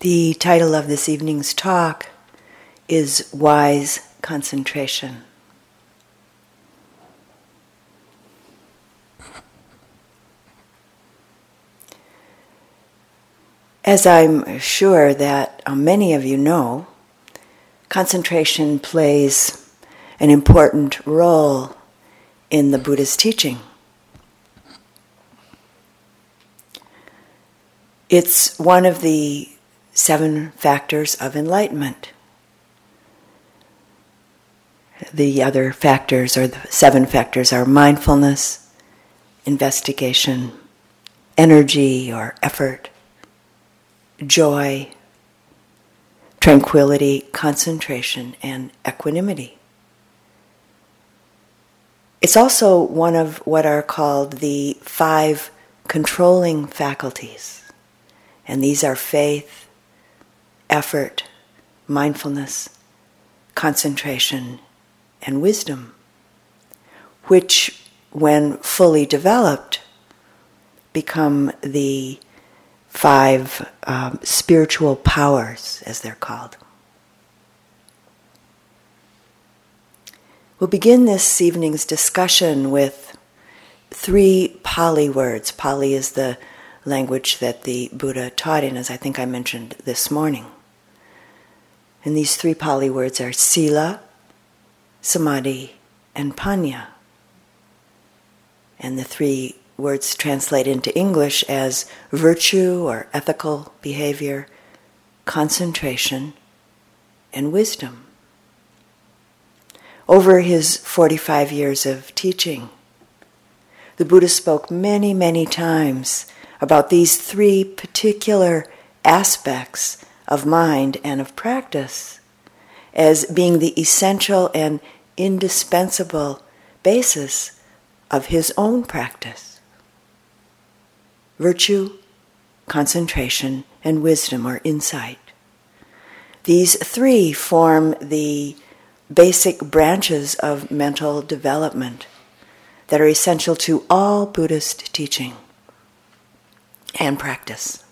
The title of this evening's talk is Wise Concentration. As I'm sure that uh, many of you know, concentration plays an important role in the Buddha's teaching. It's one of the seven factors of enlightenment. The other factors, or the seven factors, are mindfulness, investigation, energy or effort, joy, tranquility, concentration, and equanimity. It's also one of what are called the five controlling faculties. And these are faith, effort, mindfulness, concentration, and wisdom, which, when fully developed, become the five um, spiritual powers, as they're called. We'll begin this evening's discussion with three Pali words. Pali is the language that the Buddha taught in, as I think I mentioned this morning. And these three Pali words are sila, samadhi, and panya. And the three words translate into English as virtue or ethical behavior, concentration, and wisdom. Over his 45 years of teaching, the Buddha spoke many, many times about these three particular aspects of mind and of practice as being the essential and indispensable basis of his own practice. Virtue, concentration, and wisdom or insight. These three form the basic branches of mental development that are essential to all Buddhist teaching and practice.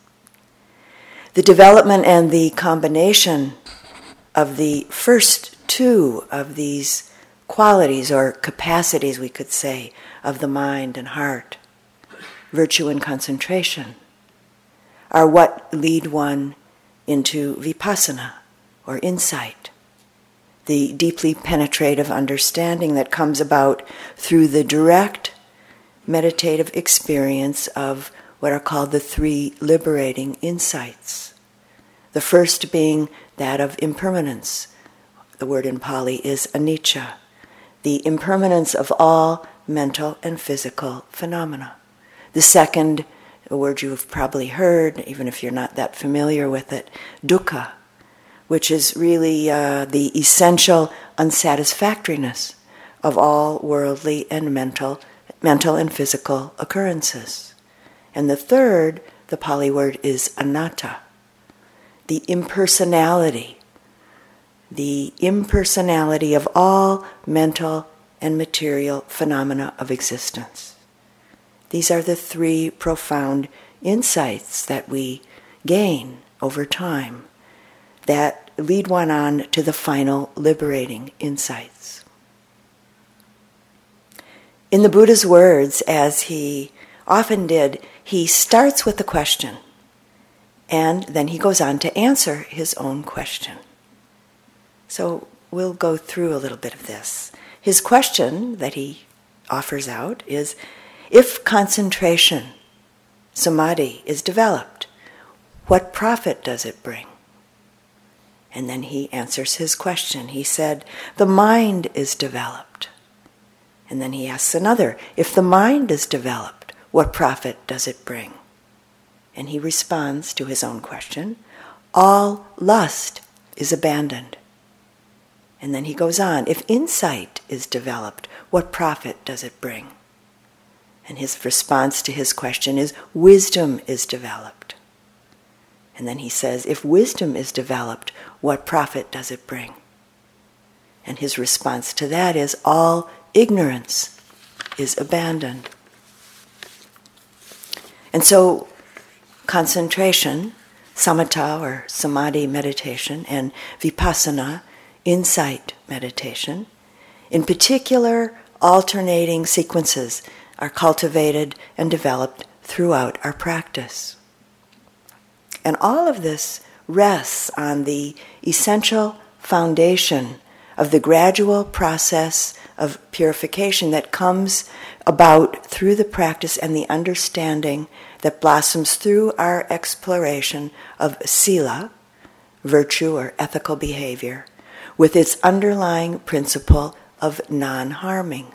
The development and the combination of the first two of these qualities or capacities, we could say, of the mind and heart, virtue and concentration, are what lead one into vipassana or insight, the deeply penetrative understanding that comes about through the direct meditative experience of what are called the three liberating insights. The first being that of impermanence. The word in Pali is anicca, the impermanence of all mental and physical phenomena. The second, a word you've probably heard, even if you're not that familiar with it, dukkha, which is really uh, the essential unsatisfactoriness of all worldly and mental, mental and physical occurrences. And the third, the Pali word is anatta, the impersonality, the impersonality of all mental and material phenomena of existence. These are the three profound insights that we gain over time that lead one on to the final liberating insights. In the Buddha's words, as he often did, he starts with the question and then he goes on to answer his own question. So we'll go through a little bit of this. His question that he offers out is if concentration, samadhi, is developed, what profit does it bring? And then he answers his question. He said, The mind is developed. And then he asks another, If the mind is developed, what profit does it bring? And he responds to his own question all lust is abandoned. And then he goes on if insight is developed, what profit does it bring? And his response to his question is wisdom is developed. And then he says, if wisdom is developed, what profit does it bring? And his response to that is all ignorance is abandoned. And so, concentration, samatha or samadhi meditation, and vipassana, insight meditation. In particular, alternating sequences are cultivated and developed throughout our practice. And all of this rests on the essential foundation of the gradual process of purification that comes about through the practice and the understanding that blossoms through our exploration of sila, virtue or ethical behavior, with its underlying principle of non harming.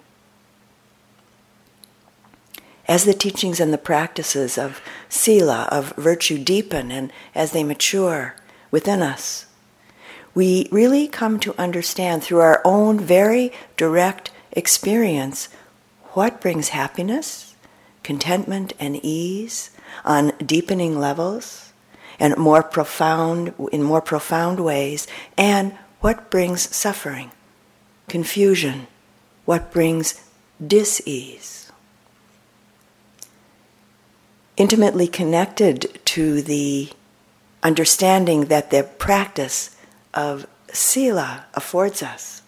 As the teachings and the practices of sila, of virtue, deepen and as they mature within us, we really come to understand through our own very direct experience what brings happiness, contentment, and ease on deepening levels and more profound in more profound ways, and what brings suffering, confusion, what brings dis-ease. Intimately connected to the understanding that the practice of sila affords us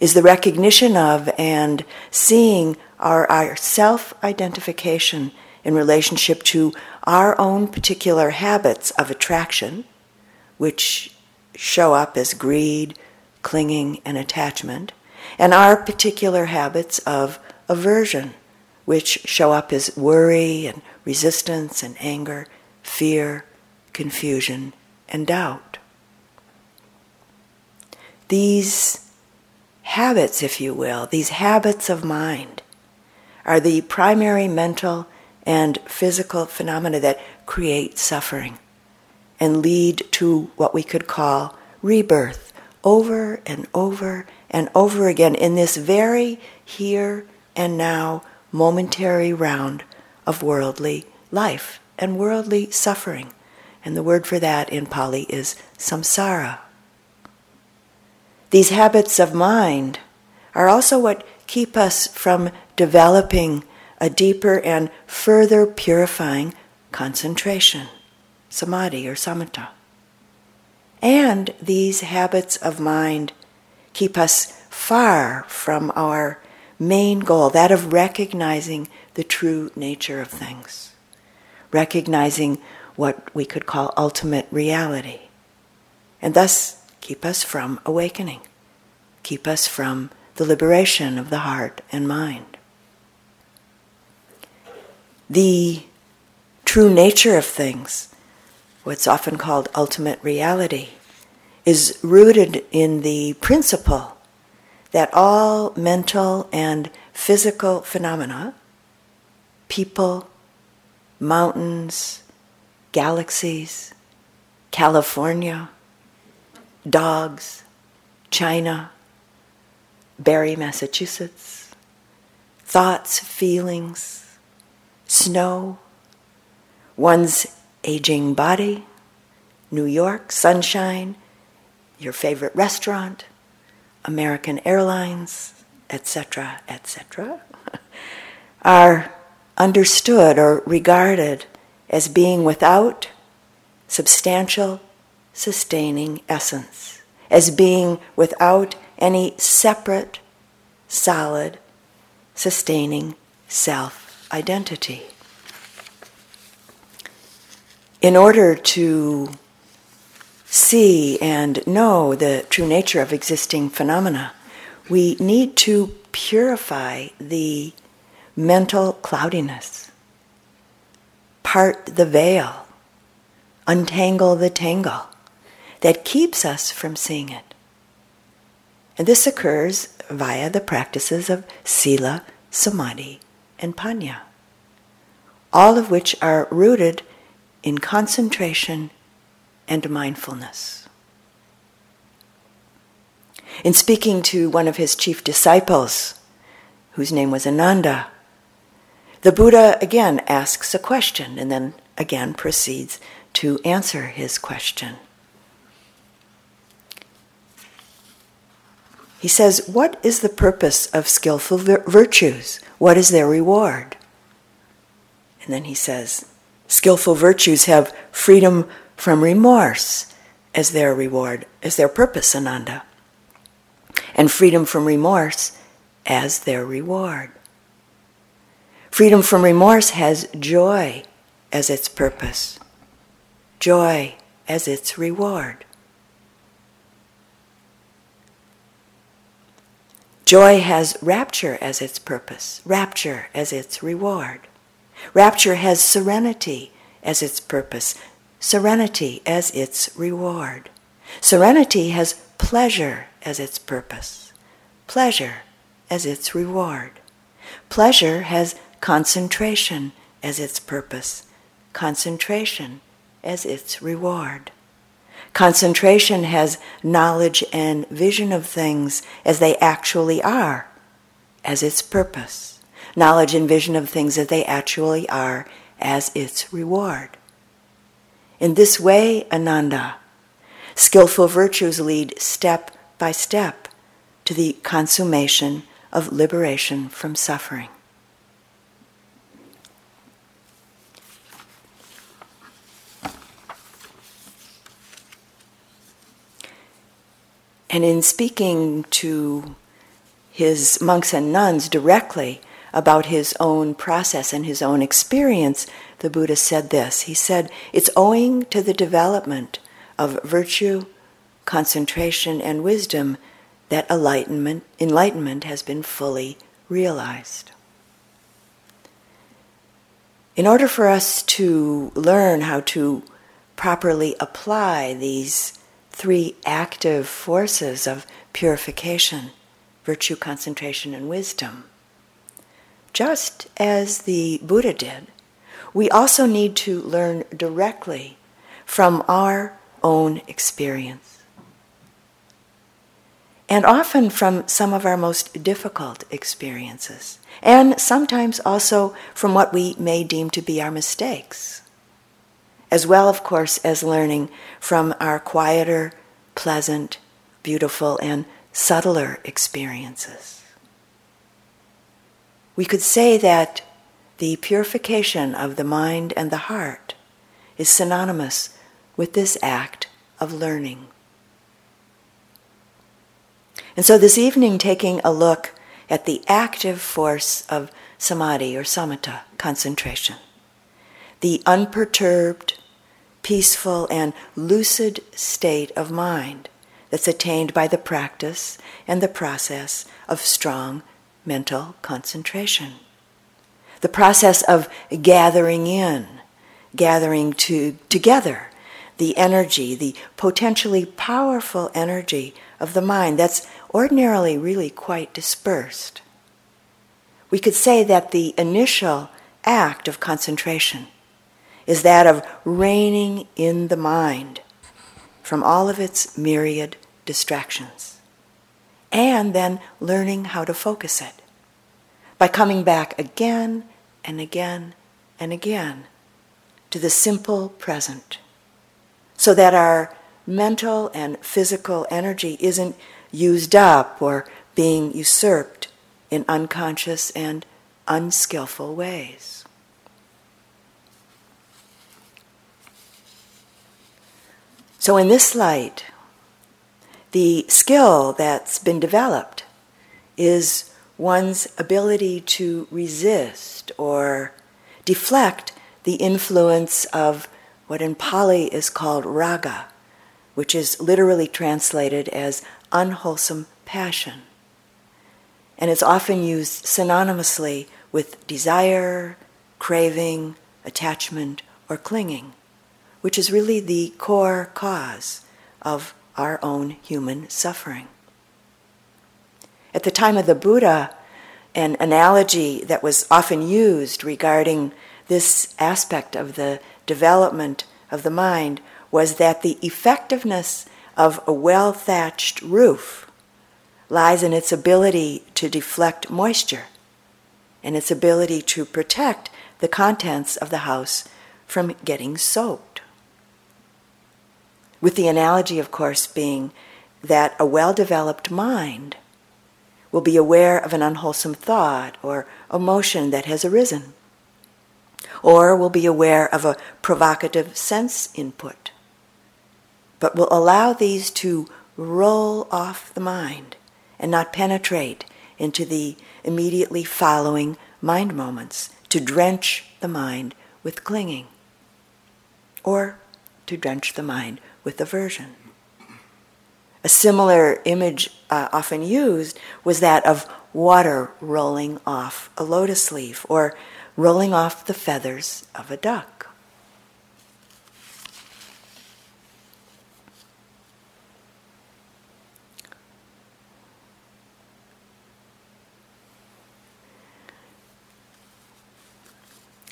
is the recognition of and seeing our, our self identification in relationship to our own particular habits of attraction, which show up as greed, clinging, and attachment, and our particular habits of aversion, which show up as worry and resistance and anger, fear, confusion, and doubt. These habits, if you will, these habits of mind, are the primary mental and physical phenomena that create suffering and lead to what we could call rebirth over and over and over again in this very here and now momentary round of worldly life and worldly suffering. And the word for that in Pali is samsara. These habits of mind are also what keep us from developing a deeper and further purifying concentration, samadhi or samatha. And these habits of mind keep us far from our main goal, that of recognizing the true nature of things, recognizing what we could call ultimate reality, and thus keep us from awakening, keep us from the liberation of the heart and mind. The true nature of things, what's often called ultimate reality, is rooted in the principle that all mental and physical phenomena, people, mountains, galaxies, California, dogs, China, Barre, Massachusetts, thoughts, feelings, snow, one's aging body, New York, sunshine, your favorite restaurant, American Airlines, etc., etc., are understood or regarded as being without substantial sustaining essence, as being without any separate, solid, sustaining self identity. In order to see and know the true nature of existing phenomena, we need to purify the mental cloudiness, part the veil, untangle the tangle that keeps us from seeing it. And this occurs via the practices of sila, samadhi, and panya, all of which are rooted in concentration and mindfulness. In speaking to one of his chief disciples, whose name was Ananda, the Buddha again asks a question and then again proceeds to answer his question. He says, What is the purpose of skillful vir- virtues? What is their reward? And then he says, Skillful virtues have freedom from remorse as their reward, as their purpose, Ananda, and freedom from remorse as their reward. Freedom from remorse has joy as its purpose, joy as its reward. Joy has rapture as its purpose, rapture as its reward. Rapture has serenity as its purpose, serenity as its reward. Serenity has pleasure as its purpose, pleasure as its reward. Pleasure has concentration as its purpose, concentration as its reward. Concentration has knowledge and vision of things as they actually are as its purpose. Knowledge and vision of things as they actually are as its reward. In this way, Ananda, skillful virtues lead step by step to the consummation of liberation from suffering. And in speaking to his monks and nuns directly about his own process and his own experience, the Buddha said this. He said, It's owing to the development of virtue, concentration, and wisdom that enlightenment, enlightenment has been fully realized. In order for us to learn how to properly apply these three active forces of purification virtue, concentration, and wisdom. Just as the Buddha did, we also need to learn directly from our own experience. And often from some of our most difficult experiences, and sometimes also from what we may deem to be our mistakes as well, of course, as learning from our quieter, pleasant, beautiful, and subtler experiences. We could say that the purification of the mind and the heart is synonymous with this act of learning. And so this evening, taking a look at the active force of samadhi or samatha, concentration the unperturbed, peaceful, and lucid state of mind that's attained by the practice and the process of strong mental concentration. The process of gathering in, gathering to, together the energy, the potentially powerful energy of the mind that's ordinarily really quite dispersed. We could say that the initial act of concentration is that of reining in the mind from all of its myriad distractions, and then learning how to focus it by coming back again and again and again to the simple present, so that our mental and physical energy isn't used up or being usurped in unconscious and unskillful ways. So, in this light, the skill that's been developed is one's ability to resist or deflect the influence of what in Pali is called raga, which is literally translated as unwholesome passion. And it's often used synonymously with desire, craving, attachment, or clinging which is really the core cause of our own human suffering. At the time of the Buddha, an analogy that was often used regarding this aspect of the development of the mind was that the effectiveness of a well thatched roof lies in its ability to deflect moisture and its ability to protect the contents of the house from getting soaked. With the analogy, of course, being that a well developed mind will be aware of an unwholesome thought or emotion that has arisen, or will be aware of a provocative sense input, but will allow these to roll off the mind and not penetrate into the immediately following mind moments to drench the mind with clinging or to drench the mind with aversion. A similar image uh, often used was that of water rolling off a lotus leaf or rolling off the feathers of a duck.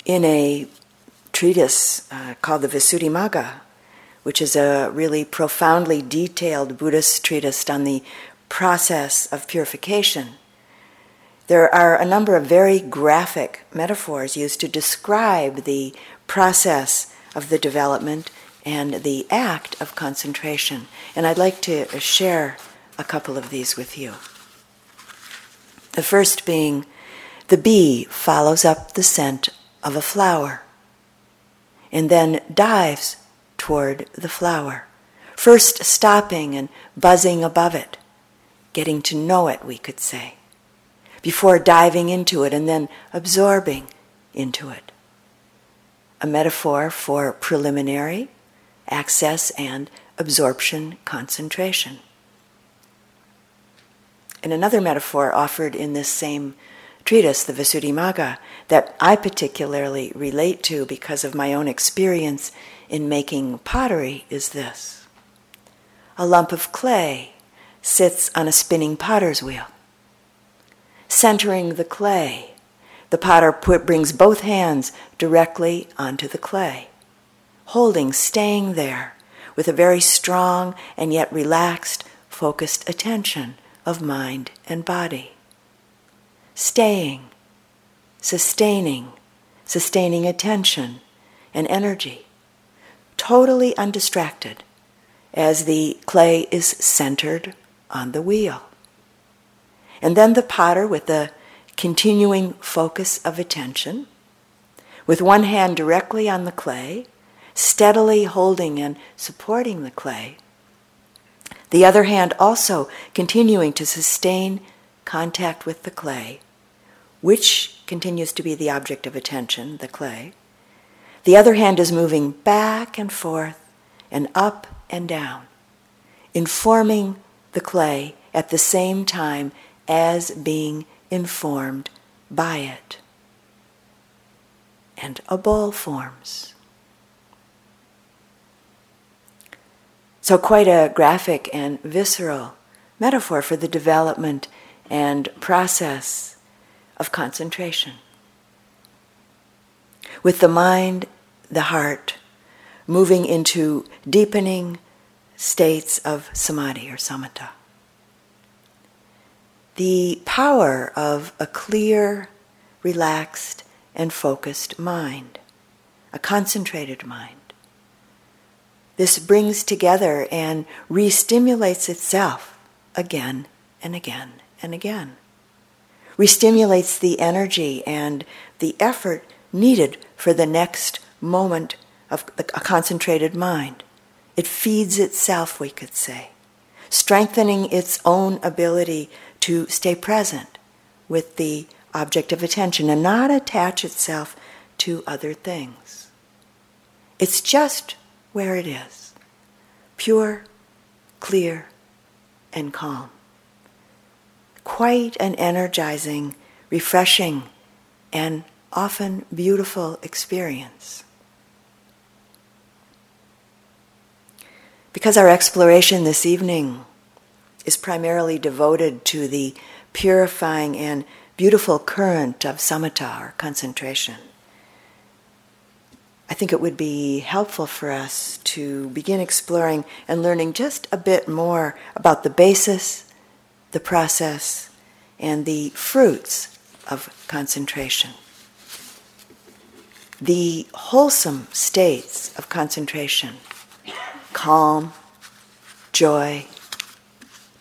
in a treatise uh, called the Visuddhimagga, which is a really profoundly detailed Buddhist treatise on the process of purification. There are a number of very graphic metaphors used to describe the process of the development and the act of concentration. And I'd like to share a couple of these with you. The first being the bee follows up the scent of a flower and then dives toward the flower, first stopping and buzzing above it, getting to know it, we could say, before diving into it and then absorbing into it. A metaphor for preliminary access and absorption concentration. And another metaphor offered in this same treatise, the Visuddhimagga, that I particularly relate to because of my own experience in making pottery is this. A lump of clay sits on a spinning potter's wheel. Centering the clay, the potter put, brings both hands directly onto the clay, holding, staying there with a very strong and yet relaxed, focused attention of mind and body staying, sustaining, sustaining attention and energy, totally undistracted as the clay is centered on the wheel. And then the potter, with the continuing focus of attention, with one hand directly on the clay, steadily holding and supporting the clay, the other hand also continuing to sustain contact with the clay, which continues to be the object of attention, the clay. The other hand is moving back and forth and up and down, informing the clay at the same time as being informed by it. And a ball forms. So, quite a graphic and visceral metaphor for the development and process of concentration. With the mind, the heart, moving into deepening states of samadhi or samatha. The power of a clear, relaxed, and focused mind, a concentrated mind. This brings together and re stimulates itself again and again and again restimulates the energy and the effort needed for the next moment of a concentrated mind. It feeds itself, we could say, strengthening its own ability to stay present with the object of attention and not attach itself to other things. It's just where it is pure, clear, and calm quite an energizing, refreshing, and often beautiful experience. Because our exploration this evening is primarily devoted to the purifying and beautiful current of samatha or concentration, I think it would be helpful for us to begin exploring and learning just a bit more about the basis the process and the fruits of concentration. The wholesome states of concentration calm, joy,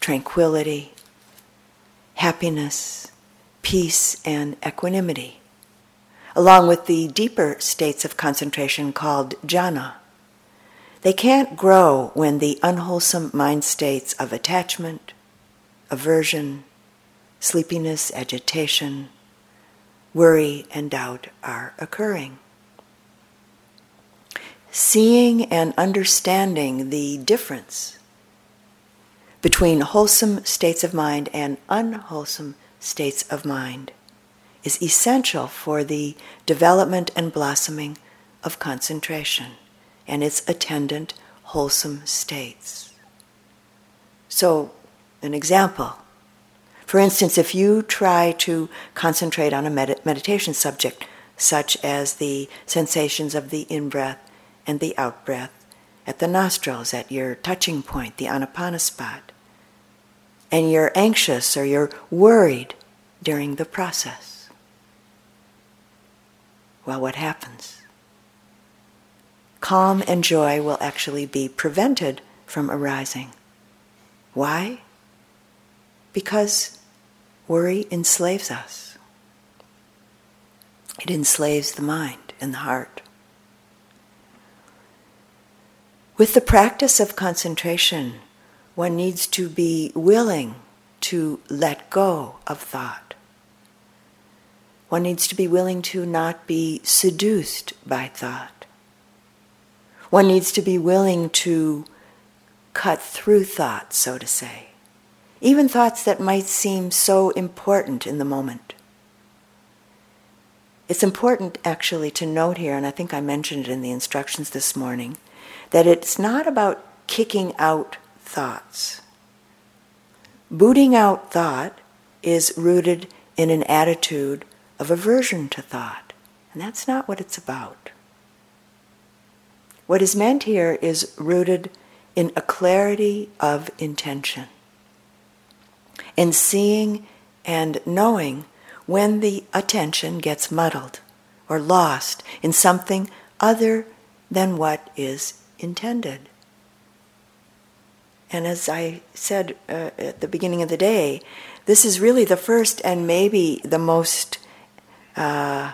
tranquility, happiness, peace, and equanimity, along with the deeper states of concentration called jhana. They can't grow when the unwholesome mind states of attachment, aversion, sleepiness, agitation, worry, and doubt are occurring. Seeing and understanding the difference between wholesome states of mind and unwholesome states of mind is essential for the development and blossoming of concentration and its attendant wholesome states. So, an example. For instance, if you try to concentrate on a med- meditation subject, such as the sensations of the in breath and the out breath at the nostrils, at your touching point, the anapana spot, and you're anxious or you're worried during the process, well, what happens? calm and joy will actually be prevented from arising. Why? Because worry enslaves us. It enslaves the mind and the heart. With the practice of concentration, one needs to be willing to let go of thought. One needs to be willing to not be seduced by thought. One needs to be willing to cut through thought, so to say, even thoughts that might seem so important in the moment. It's important actually to note here, and I think I mentioned it in the instructions this morning, that it's not about kicking out thoughts. Booting out thought is rooted in an attitude of aversion to thought, and that's not what it's about. What is meant here is rooted in a clarity of intention, in seeing and knowing when the attention gets muddled or lost in something other than what is intended. And as I said uh, at the beginning of the day, this is really the first and maybe the most uh,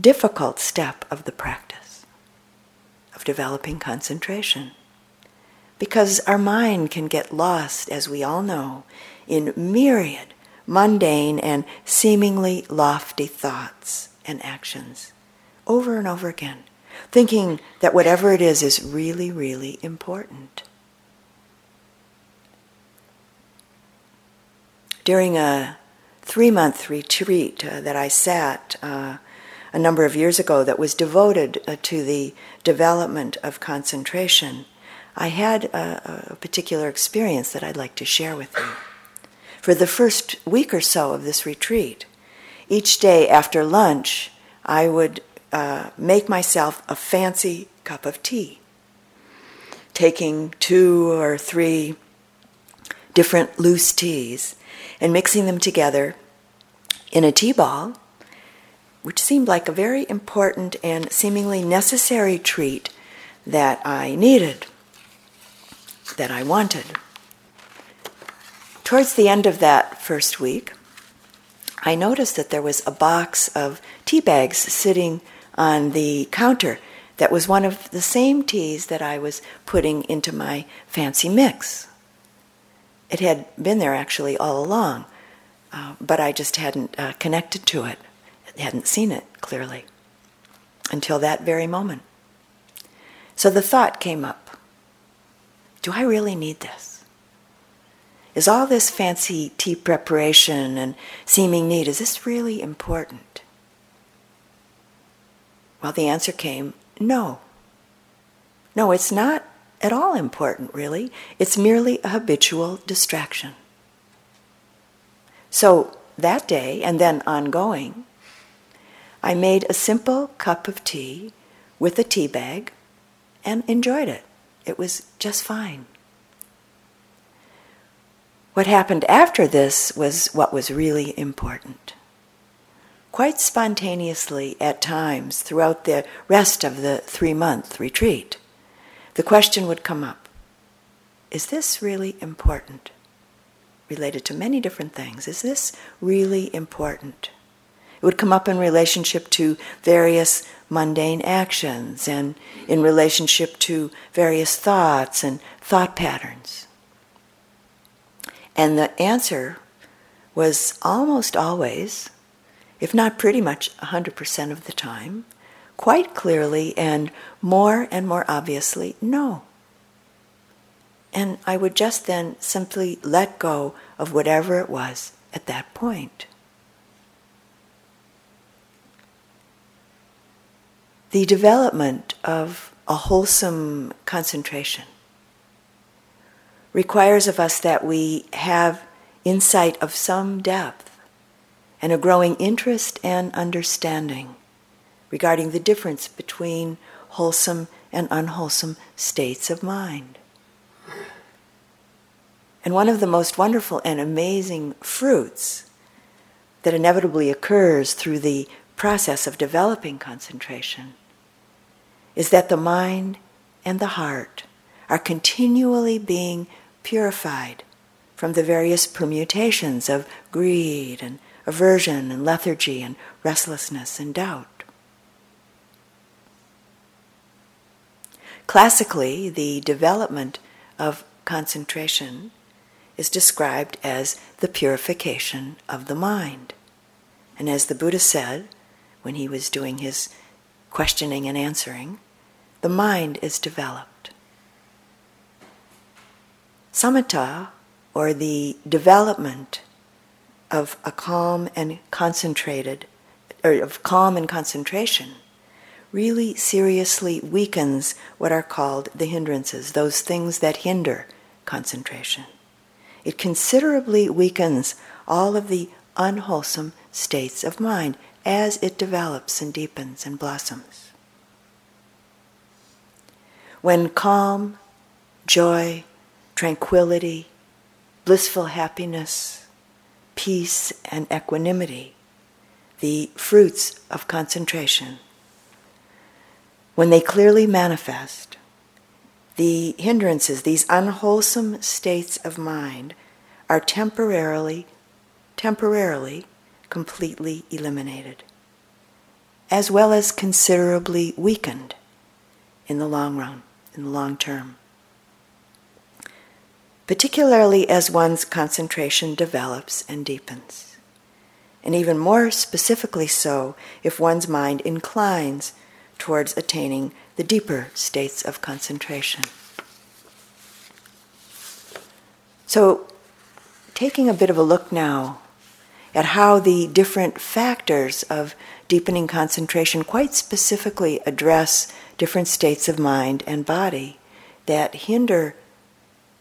difficult step of the practice of developing concentration. Because our mind can get lost, as we all know, in myriad mundane and seemingly lofty thoughts and actions over and over again, thinking that whatever it is is really, really important. During a three month retreat uh, that I sat, uh, a number of years ago that was devoted uh, to the development of concentration, I had a, a particular experience that I'd like to share with you. For the first week or so of this retreat, each day after lunch, I would uh, make myself a fancy cup of tea, taking two or three different loose teas and mixing them together in a tea ball which seemed like a very important and seemingly necessary treat that I needed, that I wanted. Towards the end of that first week, I noticed that there was a box of tea bags sitting on the counter that was one of the same teas that I was putting into my fancy mix. It had been there actually all along, uh, but I just hadn't uh, connected to it hadn't seen it clearly until that very moment. So the thought came up Do I really need this? Is all this fancy tea preparation and seeming need, is this really important? Well, the answer came no. No, it's not at all important, really. It's merely a habitual distraction. So that day, and then ongoing, I made a simple cup of tea with a tea bag and enjoyed it. It was just fine. What happened after this was what was really important. Quite spontaneously, at times, throughout the rest of the three month retreat, the question would come up Is this really important? Related to many different things. Is this really important? It would come up in relationship to various mundane actions and in relationship to various thoughts and thought patterns. And the answer was almost always, if not pretty much 100% of the time, quite clearly and more and more obviously, no. And I would just then simply let go of whatever it was at that point. The development of a wholesome concentration requires of us that we have insight of some depth and a growing interest and understanding regarding the difference between wholesome and unwholesome states of mind. And one of the most wonderful and amazing fruits that inevitably occurs through the process of developing concentration is that the mind and the heart are continually being purified from the various permutations of greed and aversion and lethargy and restlessness and doubt. Classically, the development of concentration is described as the purification of the mind. And as the Buddha said when he was doing his questioning and answering, the mind is developed. Samatha, or the development of a calm and concentrated, or of calm and concentration, really seriously weakens what are called the hindrances, those things that hinder concentration. It considerably weakens all of the unwholesome states of mind as it develops and deepens and blossoms. When calm, joy, tranquility, blissful happiness, peace, and equanimity, the fruits of concentration, when they clearly manifest, the hindrances, these unwholesome states of mind, are temporarily, temporarily, completely eliminated, as well as considerably weakened in the long run, in the long term. Particularly as one's concentration develops and deepens. And even more specifically so if one's mind inclines towards attaining the deeper states of concentration. So, taking a bit of a look now at how the different factors of deepening concentration quite specifically address different states of mind and body that hinder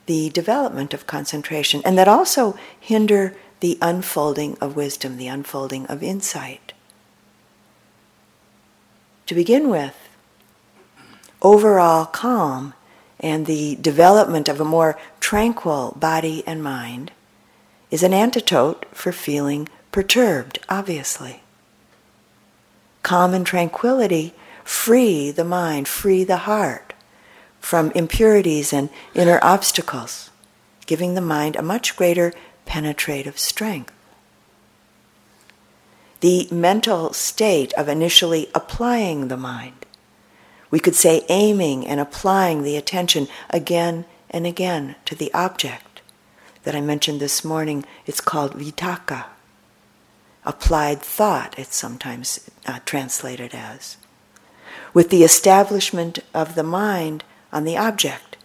the development of concentration and that also hinder the unfolding of wisdom, the unfolding of insight. To begin with, overall calm and the development of a more tranquil body and mind is an antidote for feeling perturbed, obviously. Calm and tranquility free the mind, free the heart from impurities and inner obstacles, giving the mind a much greater penetrative strength. The mental state of initially applying the mind. We could say aiming and applying the attention again and again to the object that I mentioned this morning. It's called vitakka. Applied thought, it's sometimes uh, translated as with the establishment of the mind on the object,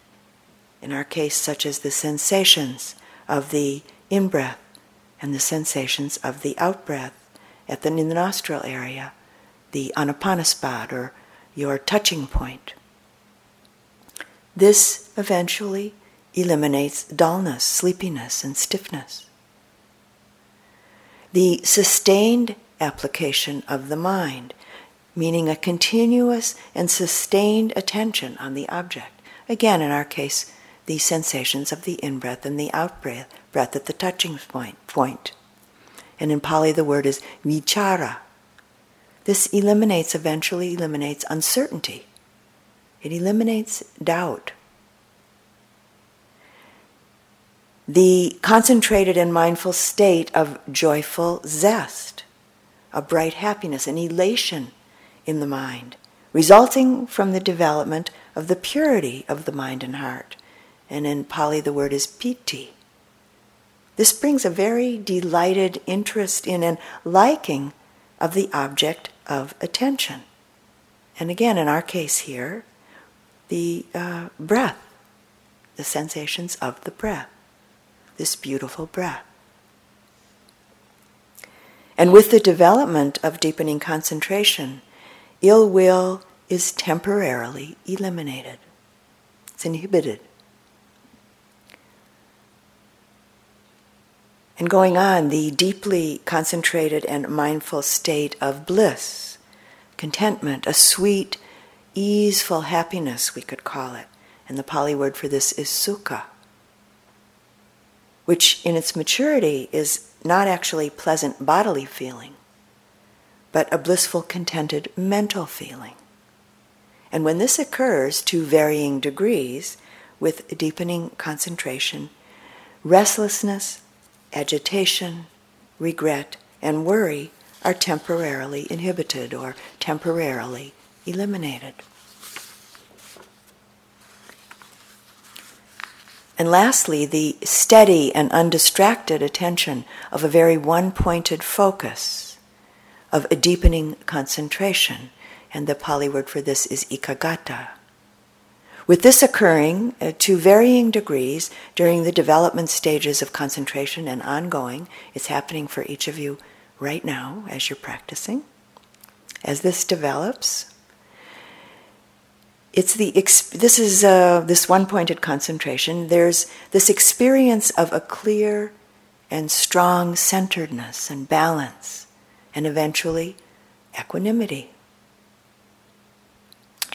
in our case, such as the sensations of the in breath and the sensations of the out breath at the, in the nostril area, the anapanasati, or your touching point. This eventually eliminates dullness, sleepiness, and stiffness. The sustained application of the mind meaning a continuous and sustained attention on the object. Again, in our case, the sensations of the in breath and the out breath, at the touching point, point. And in Pali, the word is vichara. This eliminates, eventually eliminates uncertainty. It eliminates doubt. The concentrated and mindful state of joyful zest a bright happiness, an elation in the mind, resulting from the development of the purity of the mind and heart. And in Pali, the word is piti. This brings a very delighted interest in and liking of the object of attention. And again, in our case here, the uh, breath, the sensations of the breath, this beautiful breath. And with the development of deepening concentration, ill will is temporarily eliminated. It's inhibited. And going on, the deeply concentrated and mindful state of bliss, contentment, a sweet, easeful happiness, we could call it. And the Pali word for this is sukha, which in its maturity is not actually pleasant bodily feeling, but a blissful, contented mental feeling. And when this occurs to varying degrees, with deepening concentration, restlessness, agitation, regret, and worry are temporarily inhibited or temporarily eliminated. And lastly, the steady and undistracted attention of a very one pointed focus, of a deepening concentration. And the Pali word for this is ekaggata. With this occurring uh, to varying degrees during the development stages of concentration and ongoing, it's happening for each of you right now as you're practicing. As this develops, it's the this is uh, this one-pointed concentration. There's this experience of a clear and strong centeredness and balance, and eventually equanimity.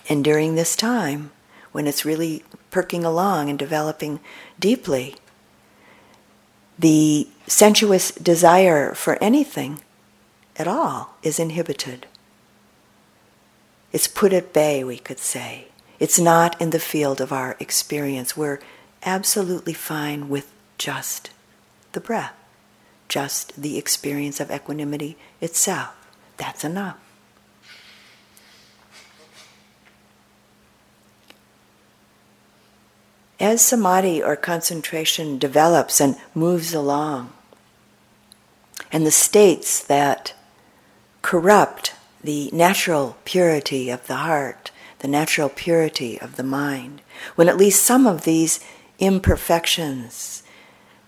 And during this time, when it's really perking along and developing deeply, the sensuous desire for anything at all is inhibited. It's put at bay, we could say. It's not in the field of our experience. We're absolutely fine with just the breath, just the experience of equanimity itself. That's enough. As samadhi or concentration develops and moves along, and the states that corrupt the natural purity of the heart, the natural purity of the mind, when at least some of these imperfections,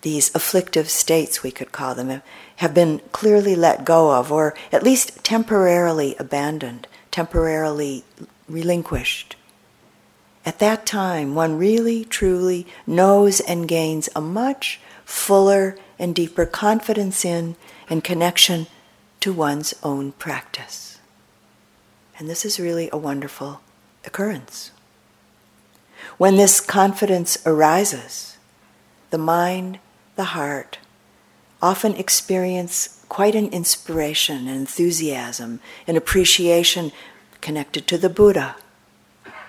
these afflictive states, we could call them, have been clearly let go of, or at least temporarily abandoned, temporarily relinquished, at that time, one really, truly knows and gains a much fuller and deeper confidence in and connection to one's own practice. And this is really a wonderful occurrence. When this confidence arises, the mind, the heart, often experience quite an inspiration, an enthusiasm, an appreciation connected to the Buddha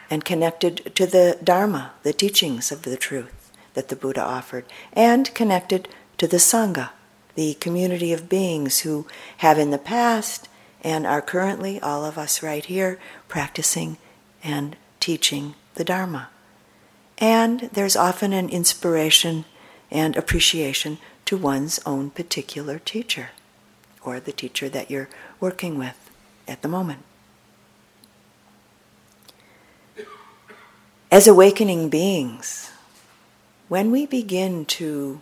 and connected to the Dharma, the teachings of the truth that the Buddha offered, and connected to the Sangha, the community of beings who have in the past and are currently, all of us right here, practicing and teaching the Dharma. And there's often an inspiration and appreciation to one's own particular teacher or the teacher that you're working with at the moment. As awakening beings, when we begin to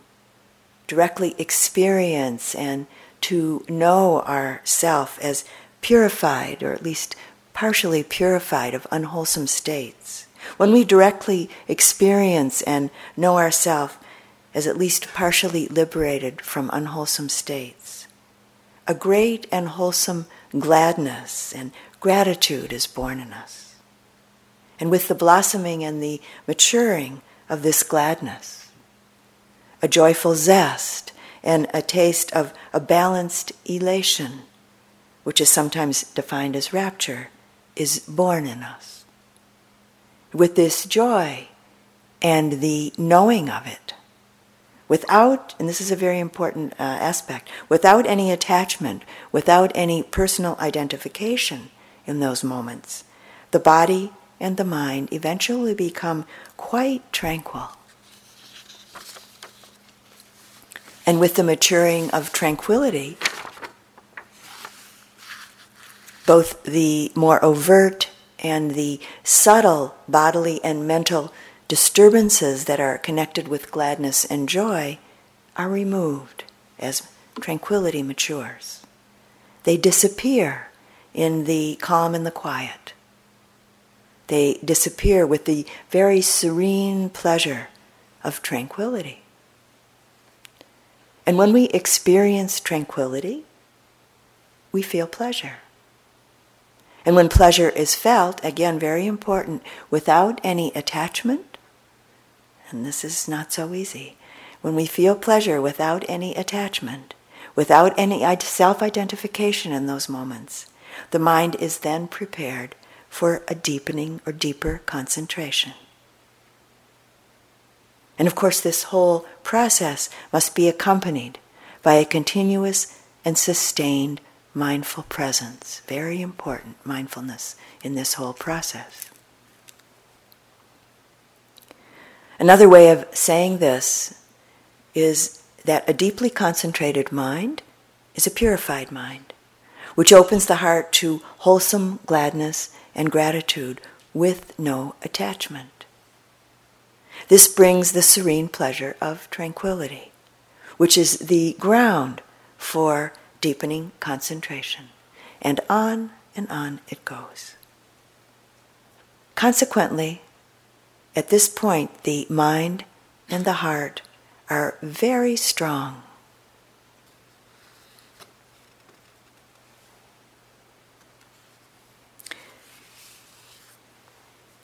directly experience and to know ourself as purified, or at least partially purified of unwholesome states, when we directly experience and know ourself as at least partially liberated from unwholesome states, a great and wholesome gladness and gratitude is born in us. And with the blossoming and the maturing of this gladness, a joyful zest and a taste of a balanced elation, which is sometimes defined as rapture, is born in us. With this joy and the knowing of it, without, and this is a very important uh, aspect, without any attachment, without any personal identification in those moments, the body and the mind eventually become quite tranquil. And with the maturing of tranquility, both the more overt and the subtle bodily and mental disturbances that are connected with gladness and joy are removed as tranquility matures. They disappear in the calm and the quiet. They disappear with the very serene pleasure of tranquility. And when we experience tranquility, we feel pleasure. And when pleasure is felt, again, very important, without any attachment, and this is not so easy, when we feel pleasure without any attachment, without any self identification in those moments, the mind is then prepared for a deepening or deeper concentration. And of course, this whole process must be accompanied by a continuous and sustained mindful presence. Very important mindfulness in this whole process. Another way of saying this is that a deeply concentrated mind is a purified mind, which opens the heart to wholesome gladness and gratitude with no attachment. This brings the serene pleasure of tranquility, which is the ground for deepening concentration. And on and on it goes. Consequently, at this point, the mind and the heart are very strong.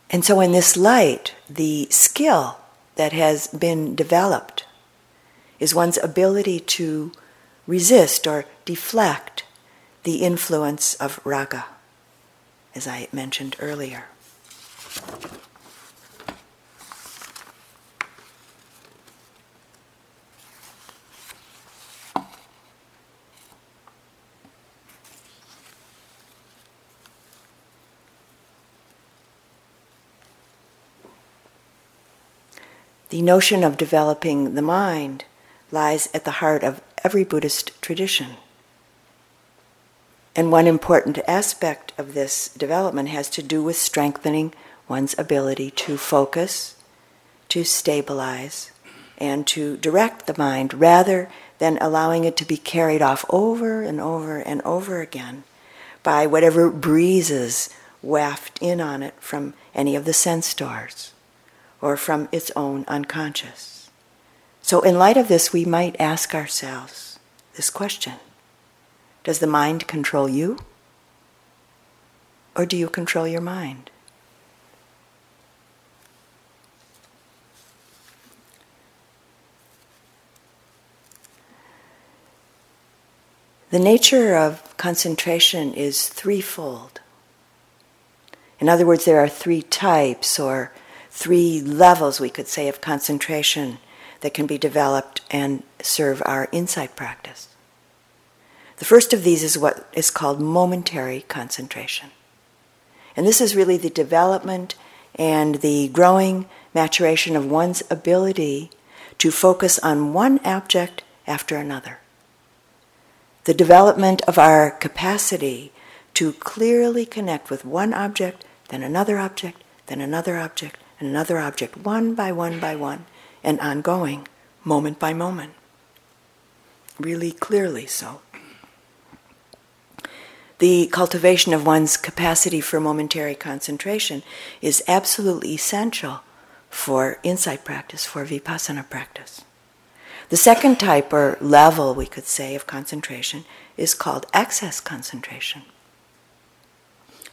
And so, in this light, the skill that has been developed is one's ability to resist or deflect the influence of raga, as I mentioned earlier. The notion of developing the mind lies at the heart of every Buddhist tradition. And one important aspect of this development has to do with strengthening one's ability to focus, to stabilize, and to direct the mind rather than allowing it to be carried off over and over and over again by whatever breezes waft in on it from any of the sense doors or from its own unconscious. So, in light of this, we might ask ourselves this question Does the mind control you? Or do you control your mind? The nature of concentration is threefold. In other words, there are three types or three levels, we could say, of concentration that can be developed and serve our insight practice. The first of these is what is called momentary concentration. And this is really the development and the growing maturation of one's ability to focus on one object after another. The development of our capacity to clearly connect with one object, then another object, then another object, and another object, one by one by one, and ongoing, moment by moment. Really clearly so. The cultivation of one's capacity for momentary concentration is absolutely essential for insight practice, for vipassana practice. The second type or level, we could say, of concentration is called access concentration.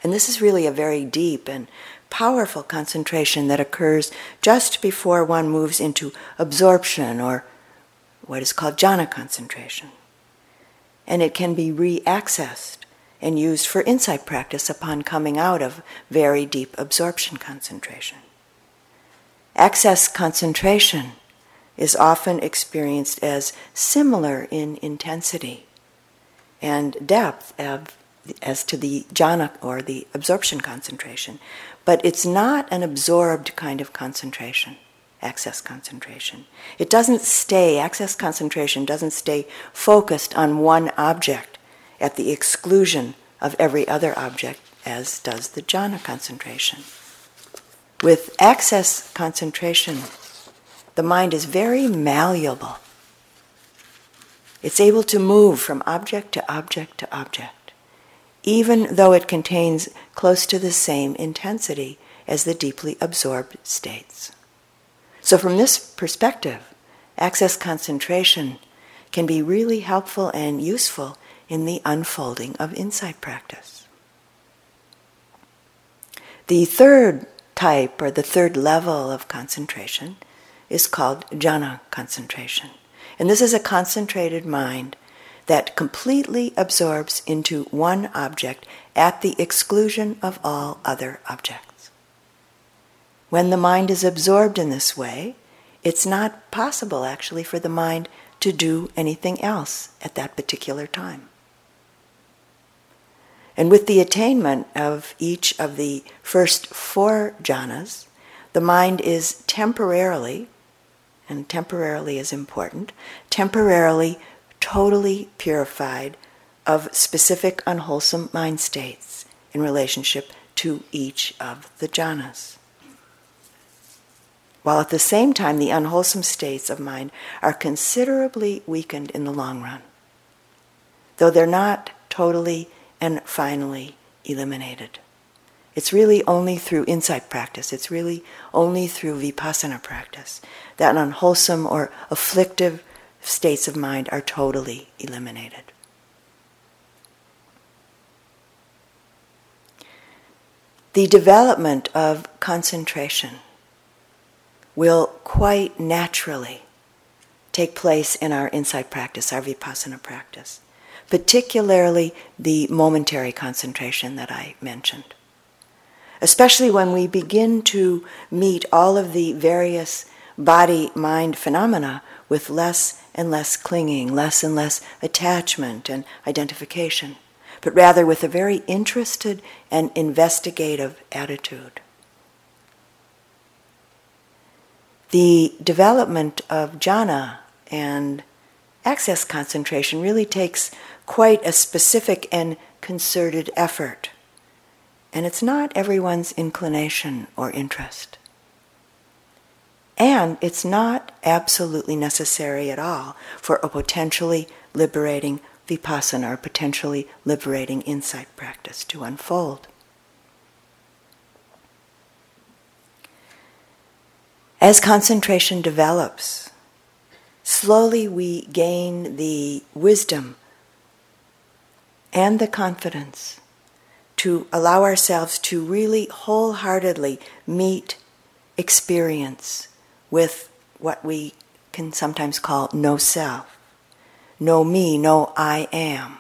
And this is really a very deep and powerful concentration that occurs just before one moves into absorption or what is called jhana concentration. And it can be re accessed and used for insight practice upon coming out of very deep absorption concentration. Access concentration is often experienced as similar in intensity and depth of, as to the jhana or the absorption concentration. But it's not an absorbed kind of concentration, access concentration. It doesn't stay, access concentration doesn't stay focused on one object at the exclusion of every other object, as does the jhana concentration. With access concentration, the mind is very malleable. It's able to move from object to object to object, even though it contains close to the same intensity as the deeply absorbed states. So, from this perspective, access concentration can be really helpful and useful in the unfolding of insight practice. The third type, or the third level of concentration, is called jhana concentration. And this is a concentrated mind that completely absorbs into one object at the exclusion of all other objects. When the mind is absorbed in this way, it's not possible actually for the mind to do anything else at that particular time. And with the attainment of each of the first four jhanas, the mind is temporarily and temporarily is important, temporarily totally purified of specific unwholesome mind states in relationship to each of the jhanas. While at the same time, the unwholesome states of mind are considerably weakened in the long run, though they're not totally and finally eliminated. It's really only through insight practice, it's really only through vipassana practice that unwholesome or afflictive states of mind are totally eliminated. The development of concentration will quite naturally take place in our insight practice, our vipassana practice, particularly the momentary concentration that I mentioned especially when we begin to meet all of the various body mind phenomena with less and less clinging, less and less attachment and identification, but rather with a very interested and investigative attitude. The development of jhana and access concentration really takes quite a specific and concerted effort. And it's not everyone's inclination or interest. And it's not absolutely necessary at all for a potentially liberating vipassana or potentially liberating insight practice to unfold. As concentration develops, slowly we gain the wisdom and the confidence to allow ourselves to really wholeheartedly meet experience with what we can sometimes call no self, no me, no I am.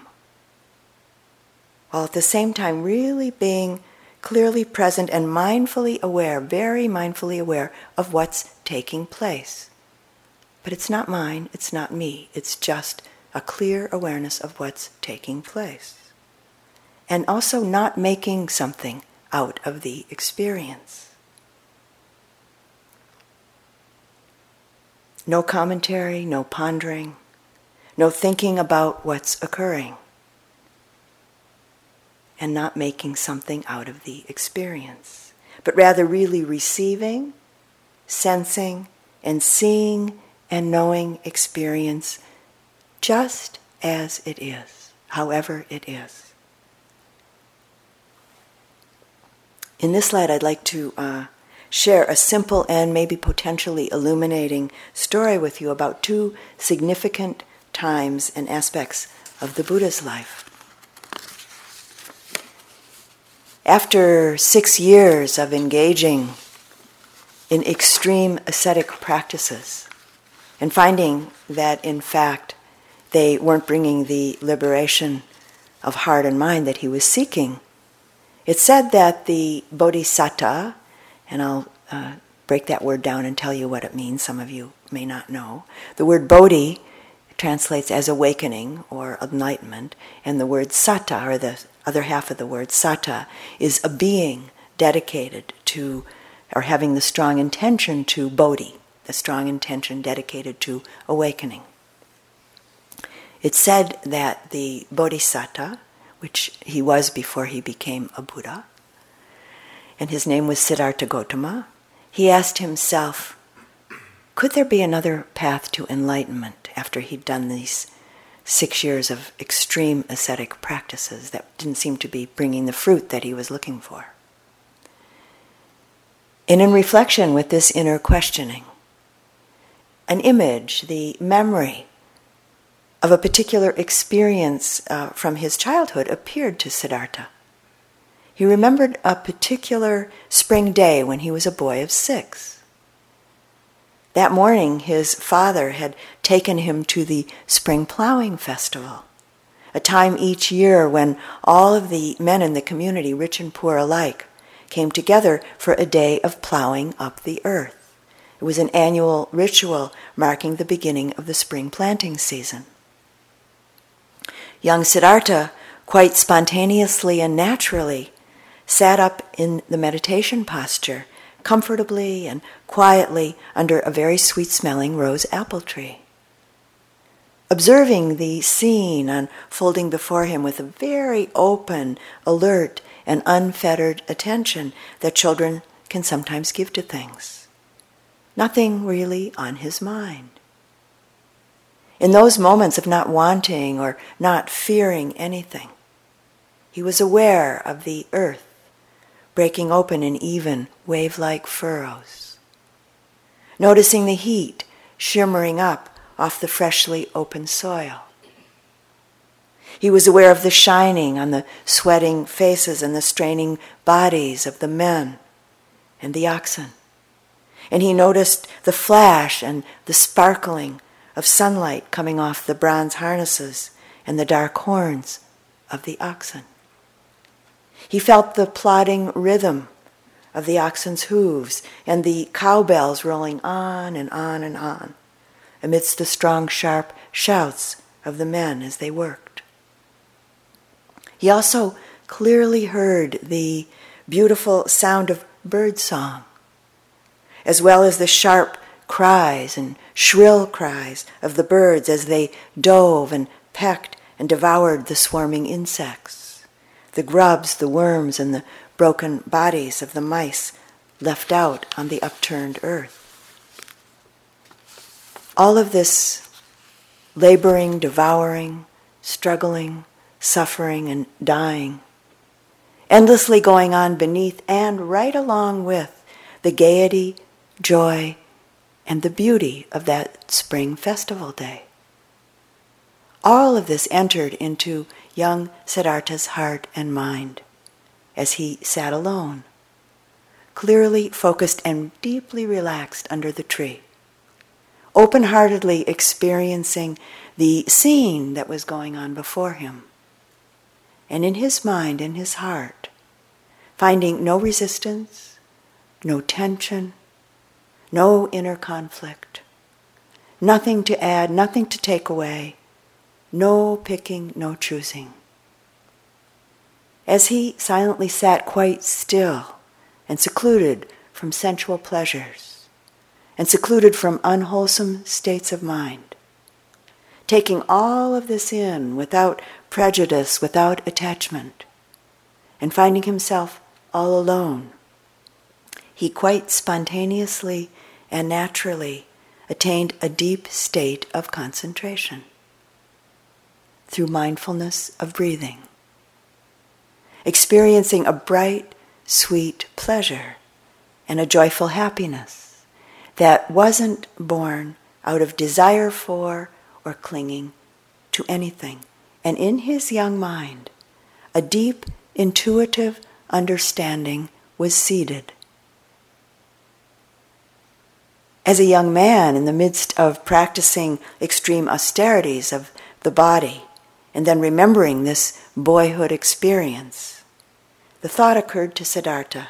While at the same time really being clearly present and mindfully aware, very mindfully aware of what's taking place. But it's not mine, it's not me, it's just a clear awareness of what's taking place and also not making something out of the experience. No commentary, no pondering, no thinking about what's occurring, and not making something out of the experience, but rather really receiving, sensing, and seeing and knowing experience just as it is, however it is. In this slide, I'd like to uh, share a simple and maybe potentially illuminating story with you about two significant times and aspects of the Buddha's life. After six years of engaging in extreme ascetic practices and finding that, in fact, they weren't bringing the liberation of heart and mind that he was seeking, it's said that the bodhisattva, and I'll uh, break that word down and tell you what it means. Some of you may not know. The word bodhi translates as awakening or enlightenment, and the word satta, or the other half of the word satta, is a being dedicated to, or having the strong intention to bodhi, the strong intention dedicated to awakening. It's said that the bodhisatta, which he was before he became a Buddha, and his name was Siddhartha Gautama, he asked himself, could there be another path to enlightenment after he'd done these six years of extreme ascetic practices that didn't seem to be bringing the fruit that he was looking for? And in reflection with this inner questioning, an image, the memory of a particular experience uh, from his childhood appeared to Siddhartha. He remembered a particular spring day when he was a boy of six. That morning, his father had taken him to the spring plowing festival, a time each year when all of the men in the community, rich and poor alike, came together for a day of plowing up the earth. It was an annual ritual marking the beginning of the spring planting season. Young Siddhartha, quite spontaneously and naturally, sat up in the meditation posture, comfortably and quietly under a very sweet smelling rose apple tree. Observing the scene unfolding before him with a very open, alert, and unfettered attention that children can sometimes give to things. Nothing really on his mind. In those moments of not wanting or not fearing anything, he was aware of the earth breaking open in even, wave like furrows. Noticing the heat shimmering up off the freshly open soil. He was aware of the shining on the sweating faces and the straining bodies of the men and the oxen. And he noticed the flash and the sparkling of sunlight coming off the bronze harnesses and the dark horns of the oxen. He felt the plodding rhythm of the oxen's hooves and the cowbells rolling on and on and on amidst the strong, sharp shouts of the men as they worked. He also clearly heard the beautiful sound of bird song, as well as the sharp cries and shrill cries of the birds as they dove and pecked and devoured the swarming insects, the grubs, the worms, and the broken bodies of the mice left out on the upturned earth. All of this laboring, devouring, struggling, suffering, and dying, endlessly going on beneath and right along with the gaiety, joy, and the beauty of that spring festival day. All of this entered into young Siddhartha's heart and mind as he sat alone, clearly focused and deeply relaxed under the tree, open heartedly experiencing the scene that was going on before him. And in his mind, in his heart, finding no resistance, no tension, no inner conflict, nothing to add, nothing to take away, no picking, no choosing. As he silently sat quite still and secluded from sensual pleasures and secluded from unwholesome states of mind, taking all of this in without prejudice, without attachment, and finding himself all alone, he quite spontaneously and naturally attained a deep state of concentration through mindfulness of breathing, experiencing a bright, sweet pleasure and a joyful happiness that wasn't born out of desire for or clinging to anything. And in his young mind, a deep, intuitive understanding was seeded as a young man in the midst of practicing extreme austerities of the body and then remembering this boyhood experience, the thought occurred to Siddhartha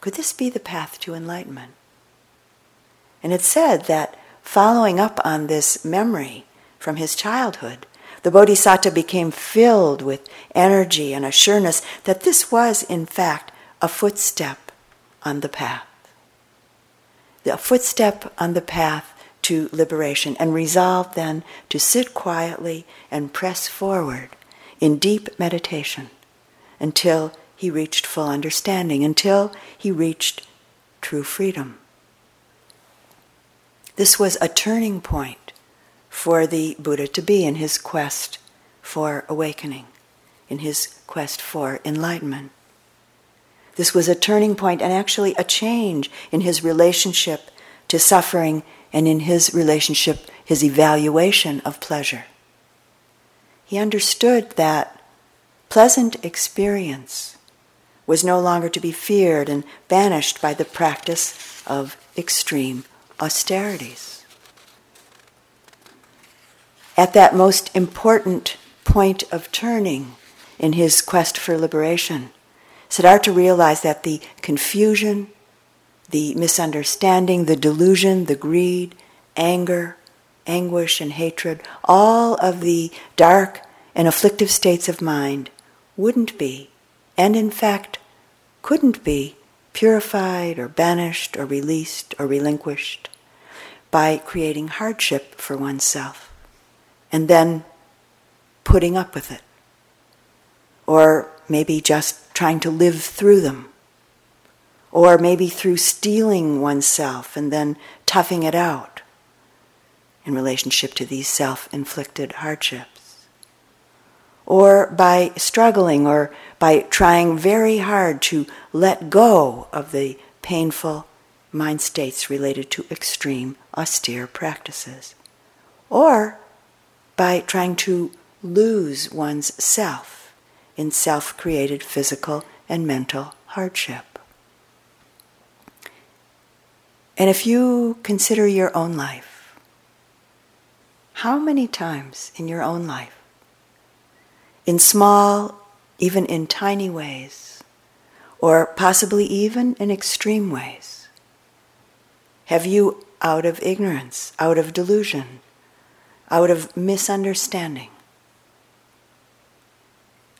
could this be the path to enlightenment? And it said that following up on this memory from his childhood, the Bodhisattva became filled with energy and assurance that this was, in fact, a footstep on the path. The footstep on the path to liberation, and resolved then to sit quietly and press forward in deep meditation until he reached full understanding, until he reached true freedom. This was a turning point for the Buddha to be in his quest for awakening, in his quest for enlightenment. This was a turning point and actually a change in his relationship to suffering and in his relationship, his evaluation of pleasure. He understood that pleasant experience was no longer to be feared and banished by the practice of extreme austerities. At that most important point of turning in his quest for liberation, Siddhartha realized that the confusion, the misunderstanding, the delusion, the greed, anger, anguish, and hatred, all of the dark and afflictive states of mind wouldn't be, and in fact couldn't be, purified or banished or released or relinquished by creating hardship for oneself and then putting up with it. Or maybe just trying to live through them or maybe through steeling oneself and then toughing it out in relationship to these self inflicted hardships. Or by struggling or by trying very hard to let go of the painful mind states related to extreme austere practices. Or by trying to lose one's self in self created physical and mental hardship. And if you consider your own life, how many times in your own life, in small, even in tiny ways, or possibly even in extreme ways, have you, out of ignorance, out of delusion, out of misunderstanding,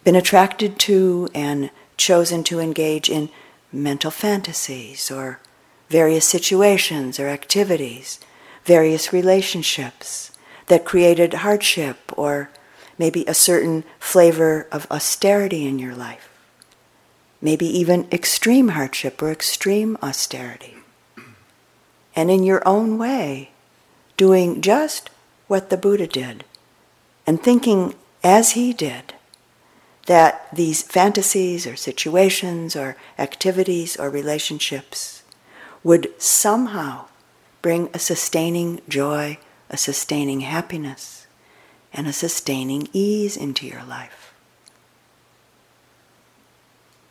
been attracted to and chosen to engage in mental fantasies or various situations or activities, various relationships that created hardship or maybe a certain flavor of austerity in your life, maybe even extreme hardship or extreme austerity. And in your own way, doing just what the Buddha did and thinking as he did that these fantasies or situations or activities or relationships would somehow bring a sustaining joy, a sustaining happiness, and a sustaining ease into your life.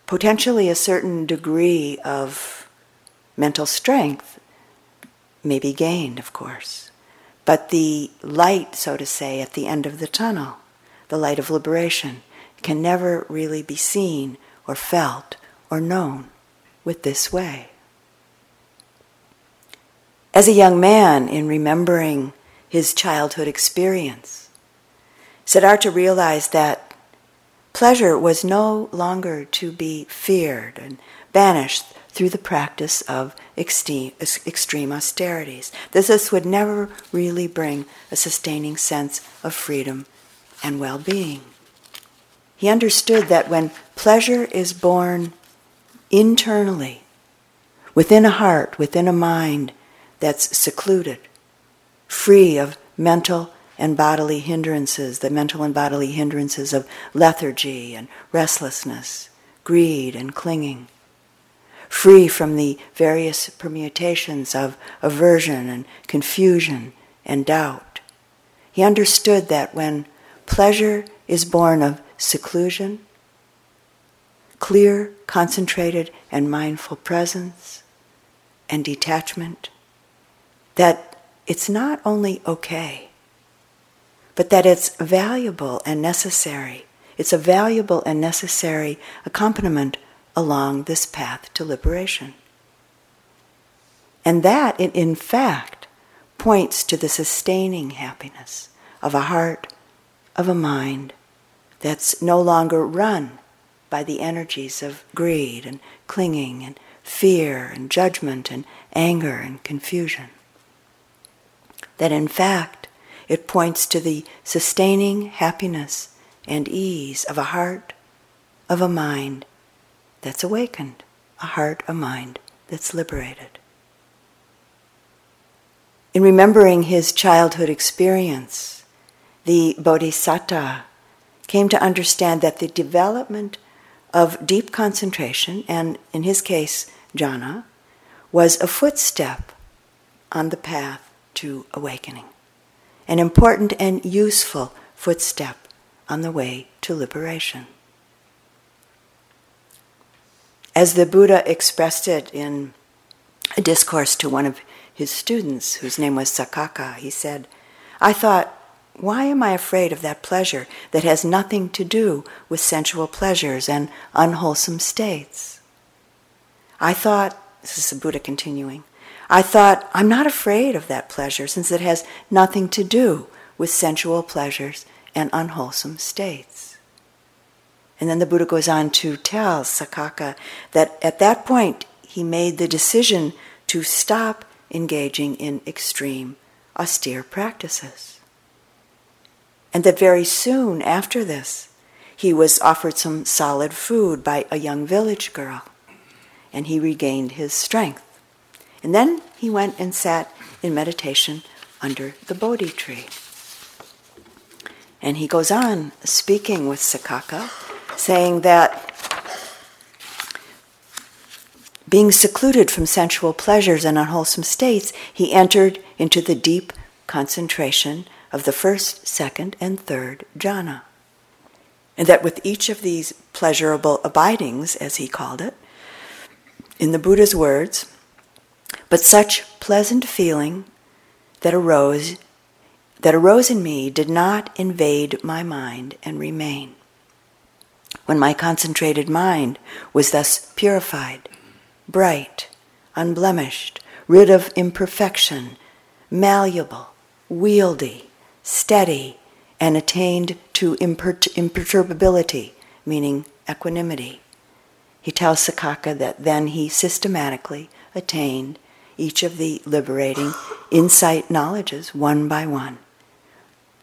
Potentially, a certain degree of mental strength may be gained, of course, but the light, so to say, at the end of the tunnel, the light of liberation, can never really be seen or felt or known with this way. As a young man, in remembering his childhood experience, Siddhartha realized that pleasure was no longer to be feared and banished through the practice of extreme, extreme austerities. This, this would never really bring a sustaining sense of freedom and well being. He understood that when pleasure is born internally, within a heart, within a mind, that's secluded, free of mental and bodily hindrances, the mental and bodily hindrances of lethargy and restlessness, greed and clinging, free from the various permutations of aversion and confusion and doubt. He understood that when pleasure is born of seclusion, clear, concentrated, and mindful presence, and detachment, that it's not only okay, but that it's valuable and necessary. It's a valuable and necessary accompaniment along this path to liberation. And that, it, in fact, points to the sustaining happiness of a heart, of a mind that's no longer run by the energies of greed and clinging and fear and judgment and anger and confusion. That in fact, it points to the sustaining happiness and ease of a heart, of a mind that's awakened, a heart, a mind that's liberated. In remembering his childhood experience, the Bodhisattva came to understand that the development of deep concentration, and in his case, jhana, was a footstep on the path to awakening, an important and useful footstep on the way to liberation. As the Buddha expressed it in a discourse to one of his students, whose name was Sakkaka, he said, I thought why am I afraid of that pleasure that has nothing to do with sensual pleasures and unwholesome states? I thought, this is the Buddha continuing, I thought, I'm not afraid of that pleasure since it has nothing to do with sensual pleasures and unwholesome states. And then the Buddha goes on to tell Sakkaka that at that point he made the decision to stop engaging in extreme, austere practices. And that very soon after this, he was offered some solid food by a young village girl, and he regained his strength. And then he went and sat in meditation under the Bodhi tree. And he goes on speaking with Sakkaka, saying that being secluded from sensual pleasures and unwholesome states, he entered into the deep concentration of the first, second, and third jhana. And that with each of these pleasurable abidings, as he called it, in the Buddha's words, but such pleasant feeling that arose that arose in me did not invade my mind and remain. When my concentrated mind was thus purified, bright, unblemished, rid of imperfection, malleable, wieldy, steady, and attained to imperturbability, meaning equanimity. He tells Sakkaka that then he systematically attained each of the liberating insight knowledges one by one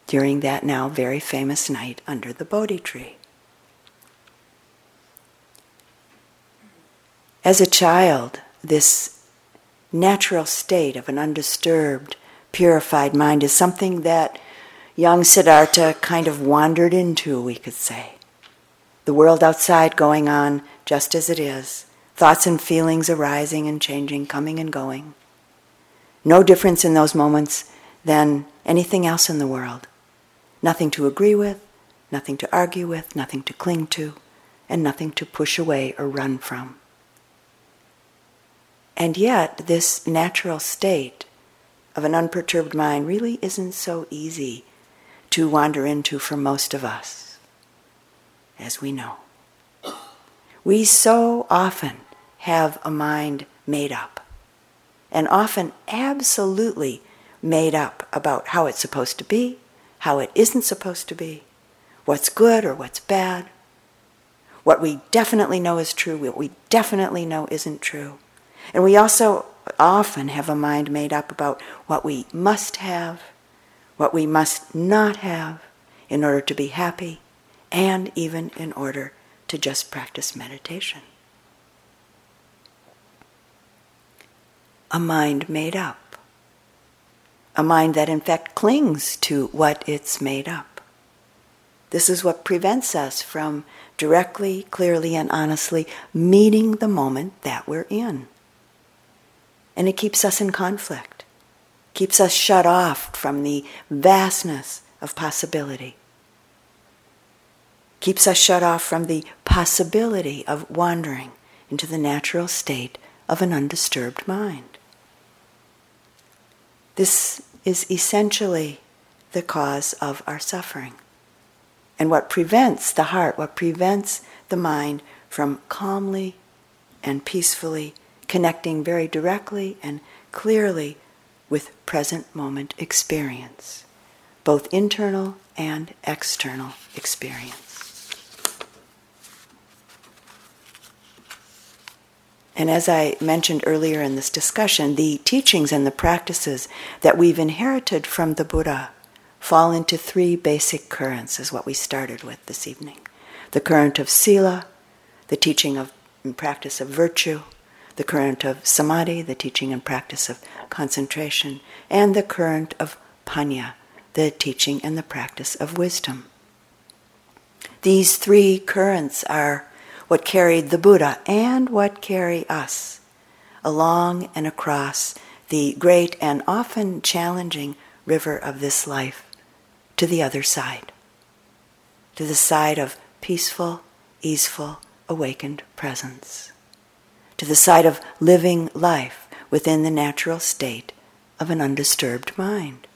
during that now very famous night under the Bodhi tree. As a child, this natural state of an undisturbed, purified mind is something that young Siddhartha kind of wandered into, we could say. The world outside going on just as it is, thoughts and feelings arising and changing, coming and going. No difference in those moments than anything else in the world. Nothing to agree with, nothing to argue with, nothing to cling to, and nothing to push away or run from. And yet, this natural state of an unperturbed mind really isn't so easy to wander into for most of us, as we know. We so often have a mind made up, and often absolutely made up about how it's supposed to be, how it isn't supposed to be, what's good or what's bad, what we definitely know is true, what we definitely know isn't true. And we also often have a mind made up about what we must have what we must not have in order to be happy, and even in order to just practice meditation. A mind made up. A mind that in fact clings to what it's made up. This is what prevents us from directly, clearly, and honestly meeting the moment that we're in. And it keeps us in conflict keeps us shut off from the vastness of possibility, keeps us shut off from the possibility of wandering into the natural state of an undisturbed mind. This is essentially the cause of our suffering. And what prevents the heart, what prevents the mind from calmly and peacefully connecting very directly and clearly with present moment experience, both internal and external experience. And as I mentioned earlier in this discussion, the teachings and the practices that we've inherited from the Buddha fall into three basic currents, is what we started with this evening the current of sila, the teaching of and practice of virtue, the current of samadhi, the teaching and practice of concentration, and the current of panna, the teaching and the practice of wisdom. These three currents are what carried the Buddha and what carry us along and across the great and often challenging river of this life to the other side, to the side of peaceful, easeful, awakened presence, to the side of living life within the natural state of an undisturbed mind.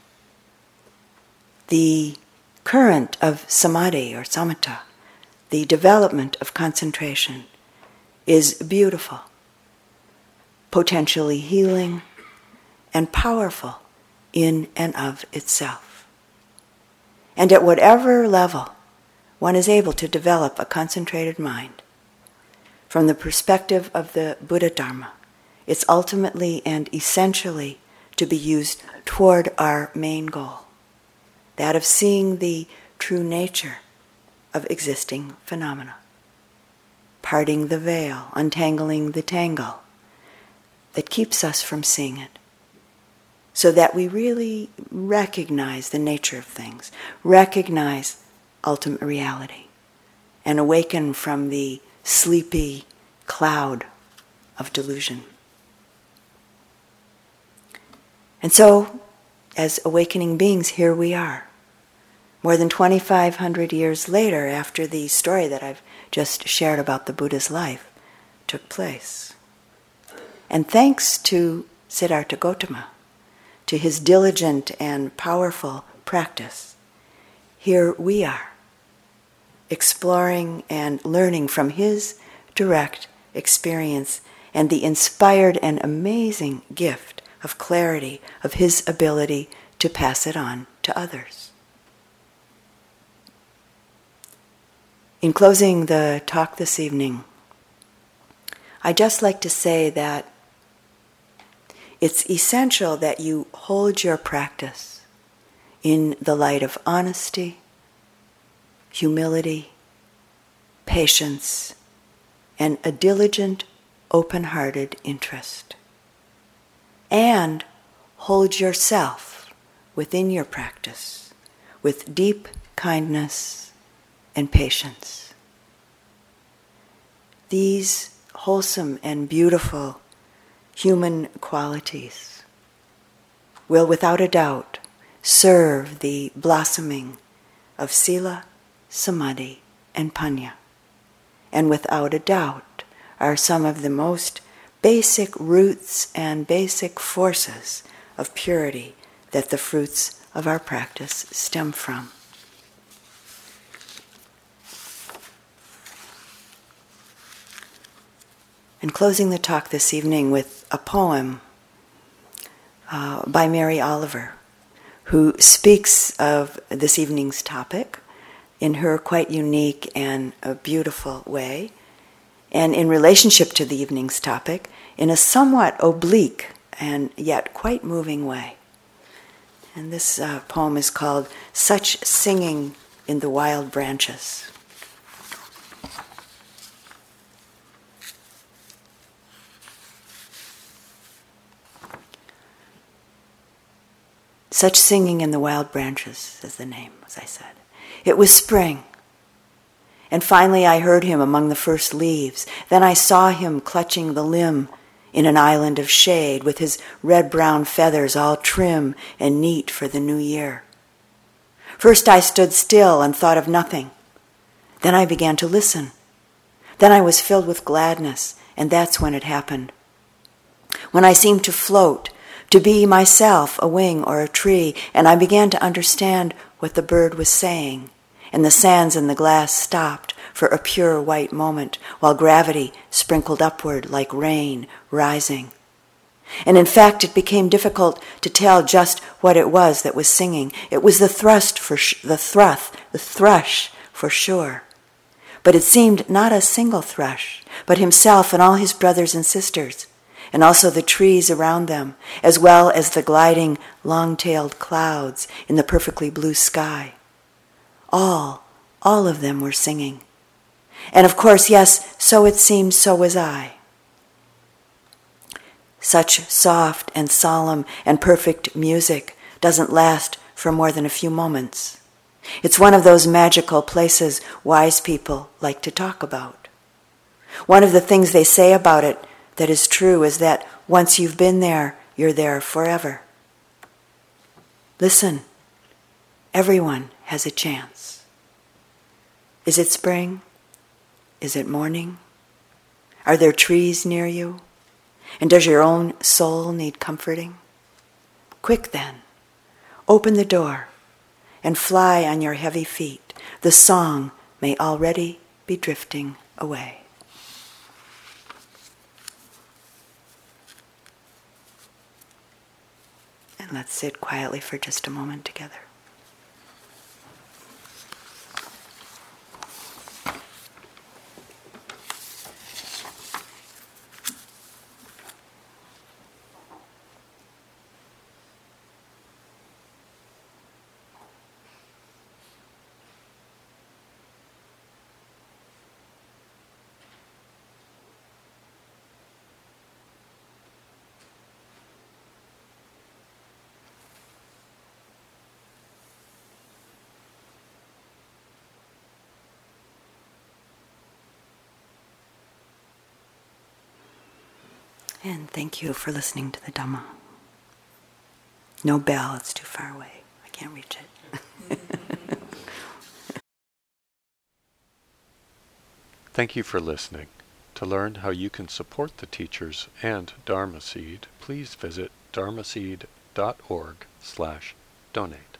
The current of samadhi or samatha the development of concentration is beautiful, potentially healing, and powerful in and of itself. And at whatever level one is able to develop a concentrated mind, from the perspective of the Buddha Dharma, it's ultimately and essentially to be used toward our main goal that of seeing the true nature of existing phenomena. Parting the veil, untangling the tangle that keeps us from seeing it. So that we really recognize the nature of things, recognize ultimate reality, and awaken from the sleepy cloud of delusion. And so, as awakening beings, here we are more than 2,500 years later, after the story that I've just shared about the Buddha's life took place. And thanks to Siddhartha Gautama, to his diligent and powerful practice, here we are, exploring and learning from his direct experience and the inspired and amazing gift of clarity of his ability to pass it on to others. In closing the talk this evening, I just like to say that it's essential that you hold your practice in the light of honesty, humility, patience, and a diligent, open hearted interest. And hold yourself within your practice with deep kindness and patience. These wholesome and beautiful human qualities will without a doubt serve the blossoming of sila, samadhi, and panna, and without a doubt are some of the most basic roots and basic forces of purity that the fruits of our practice stem from. And closing the talk this evening with a poem uh, by Mary Oliver, who speaks of this evening's topic in her quite unique and beautiful way, and in relationship to the evening's topic in a somewhat oblique and yet quite moving way. And this uh, poem is called Such Singing in the Wild Branches. Such singing in the wild branches is the name, as I said. It was spring. And finally I heard him among the first leaves. Then I saw him clutching the limb in an island of shade with his red brown feathers all trim and neat for the new year. First I stood still and thought of nothing. Then I began to listen. Then I was filled with gladness, and that's when it happened. When I seemed to float to be myself a wing or a tree, and I began to understand what the bird was saying. And the sands in the glass stopped for a pure white moment while gravity sprinkled upward like rain rising. And in fact, it became difficult to tell just what it was that was singing. It was the thrust for sh- the thrush, the thrush for sure. But it seemed not a single thrush, but himself and all his brothers and sisters, and also the trees around them, as well as the gliding, long tailed clouds in the perfectly blue sky. All, all of them were singing. And of course, yes, so it seemed, so was I. Such soft and solemn and perfect music doesn't last for more than a few moments. It's one of those magical places wise people like to talk about. One of the things they say about it that is true is that once you've been there, you're there forever. Listen, everyone has a chance. Is it spring? Is it morning? Are there trees near you? And does your own soul need comforting? Quick then, open the door and fly on your heavy feet. The song may already be drifting away. Let's sit quietly for just a moment together. And thank you for listening to the Dhamma. No bell, it's too far away. I can't reach it. Thank you for listening. To learn how you can support the teachers and Dharma Seed, please visit dharmaseed.org slash donate.